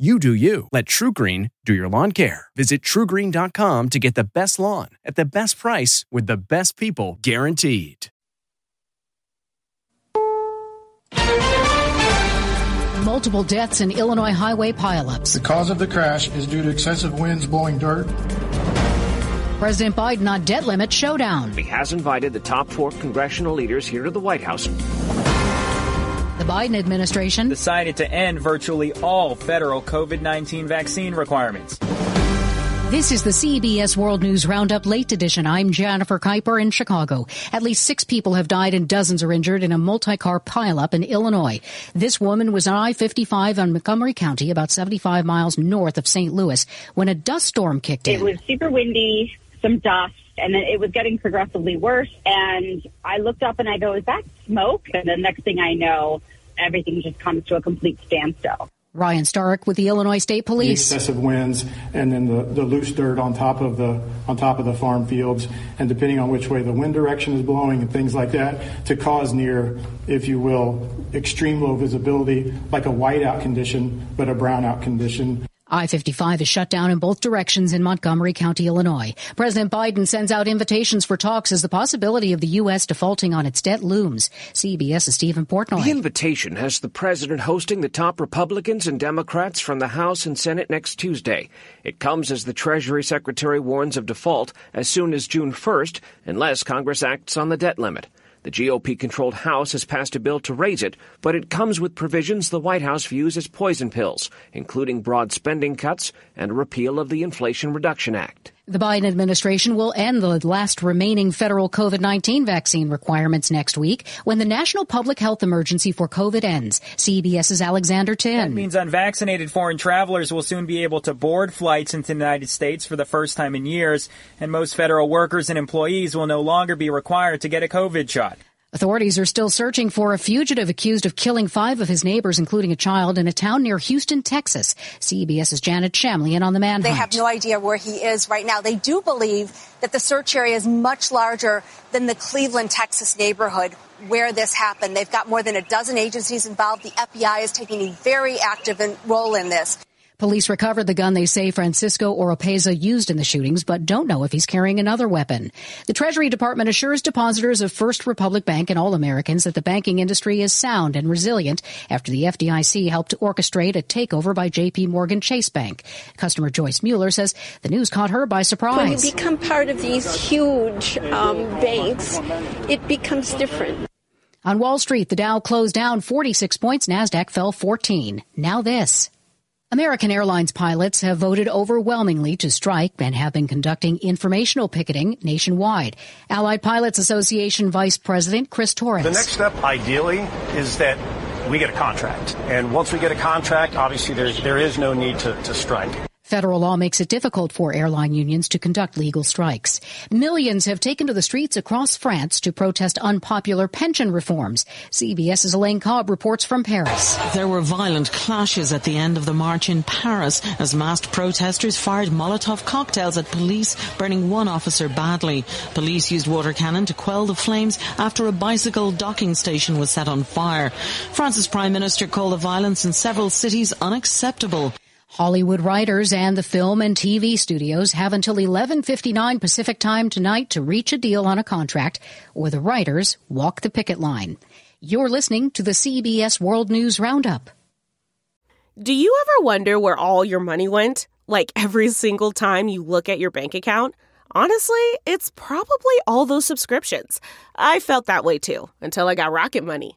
You do you. Let TruGreen do your lawn care. Visit trugreen.com to get the best lawn at the best price with the best people guaranteed. Multiple deaths in Illinois highway pileups. The cause of the crash is due to excessive winds blowing dirt. President Biden on debt limit showdown. He has invited the top four congressional leaders here to the White House. The Biden administration decided to end virtually all federal COVID 19 vaccine requirements. This is the CBS World News Roundup Late Edition. I'm Jennifer Keiper in Chicago. At least six people have died and dozens are injured in a multi-car pileup in Illinois. This woman was on I-55 in Montgomery County, about 75 miles north of St. Louis, when a dust storm kicked in. It was super windy, some dust, and then it was getting progressively worse. And I looked up and I go, is that smoke? And the next thing I know, everything just comes to a complete standstill. Ryan Stark with the Illinois State Police. The excessive winds and then the, the loose dirt on top of the on top of the farm fields, and depending on which way the wind direction is blowing and things like that, to cause near, if you will, extreme low visibility, like a whiteout condition, but a brownout condition. I-55 is shut down in both directions in Montgomery County, Illinois. President Biden sends out invitations for talks as the possibility of the U.S. defaulting on its debt looms. CBS's Stephen Portnoy. The invitation has the president hosting the top Republicans and Democrats from the House and Senate next Tuesday. It comes as the Treasury Secretary warns of default as soon as June 1st unless Congress acts on the debt limit. The GOP controlled House has passed a bill to raise it, but it comes with provisions the White House views as poison pills, including broad spending cuts and a repeal of the Inflation Reduction Act. The Biden administration will end the last remaining federal COVID-19 vaccine requirements next week when the national public health emergency for COVID ends. CBS's Alexander Tin. That means unvaccinated foreign travelers will soon be able to board flights into the United States for the first time in years, and most federal workers and employees will no longer be required to get a COVID shot. Authorities are still searching for a fugitive accused of killing five of his neighbors, including a child, in a town near Houston, Texas. CBS's Janet Shamlian on the manhunt. They have no idea where he is right now. They do believe that the search area is much larger than the Cleveland, Texas neighborhood where this happened. They've got more than a dozen agencies involved. The FBI is taking a very active role in this. Police recovered the gun they say Francisco Oropeza used in the shootings, but don't know if he's carrying another weapon. The Treasury Department assures depositors of First Republic Bank and all Americans that the banking industry is sound and resilient after the FDIC helped orchestrate a takeover by JP Morgan Chase Bank. Customer Joyce Mueller says the news caught her by surprise. When you become part of these huge um, banks, it becomes different. On Wall Street, the Dow closed down 46 points, Nasdaq fell 14. Now this. American Airlines pilots have voted overwhelmingly to strike and have been conducting informational picketing nationwide. Allied Pilots Association Vice President Chris Torres. The next step, ideally, is that we get a contract. And once we get a contract, obviously there's, there is no need to, to strike. Federal law makes it difficult for airline unions to conduct legal strikes. Millions have taken to the streets across France to protest unpopular pension reforms. CBS's Elaine Cobb reports from Paris. There were violent clashes at the end of the march in Paris as masked protesters fired Molotov cocktails at police, burning one officer badly. Police used water cannon to quell the flames after a bicycle docking station was set on fire. France's prime minister called the violence in several cities unacceptable. Hollywood writers and the film and TV studios have until 11:59 Pacific time tonight to reach a deal on a contract or the writers walk the picket line. You're listening to the CBS World News Roundup. Do you ever wonder where all your money went? Like every single time you look at your bank account? Honestly, it's probably all those subscriptions. I felt that way too until I got Rocket Money.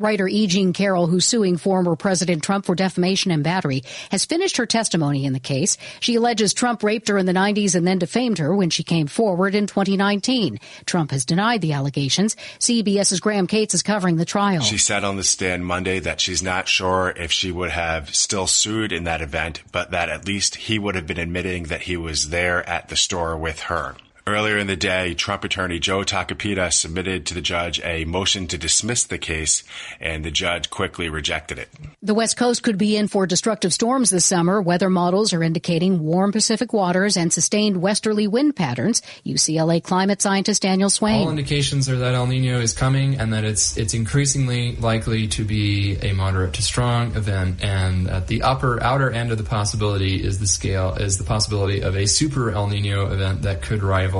Writer E. Jean Carroll, who's suing former President Trump for defamation and battery, has finished her testimony in the case. She alleges Trump raped her in the 90s and then defamed her when she came forward in 2019. Trump has denied the allegations. CBS's Graham Kates is covering the trial. She said on the stand Monday that she's not sure if she would have still sued in that event, but that at least he would have been admitting that he was there at the store with her. Earlier in the day, Trump attorney Joe Tacopina submitted to the judge a motion to dismiss the case, and the judge quickly rejected it. The West Coast could be in for destructive storms this summer. Weather models are indicating warm Pacific waters and sustained westerly wind patterns. UCLA climate scientist Daniel Swain. All indications are that El Nino is coming and that it's it's increasingly likely to be a moderate to strong event. And at the upper outer end of the possibility is the scale is the possibility of a super El Nino event that could rival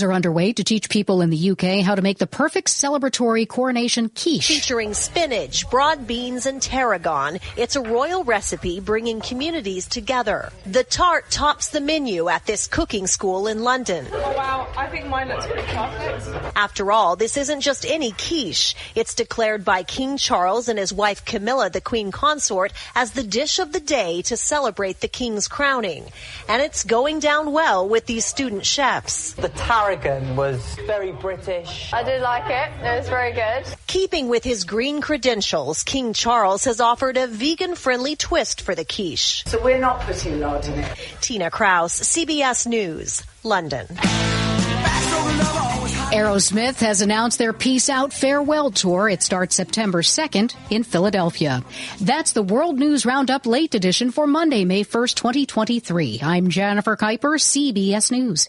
are underway to teach people in the UK how to make the perfect celebratory coronation quiche. Featuring spinach, broad beans, and tarragon, it's a royal recipe bringing communities together. The tart tops the menu at this cooking school in London. Oh wow, I think mine looks pretty perfect. After all, this isn't just any quiche. It's declared by King Charles and his wife Camilla, the Queen Consort, as the dish of the day to celebrate the King's crowning. And it's going down well with these student chefs. The tarragon was very British. I did like it. It was very good. Keeping with his green credentials, King Charles has offered a vegan-friendly twist for the quiche. So we're not putting lard in it. Tina Kraus, CBS News, London. Aerosmith has announced their Peace Out Farewell Tour. It starts September 2nd in Philadelphia. That's the World News Roundup Late Edition for Monday, May 1st, 2023. I'm Jennifer Keiper, CBS News.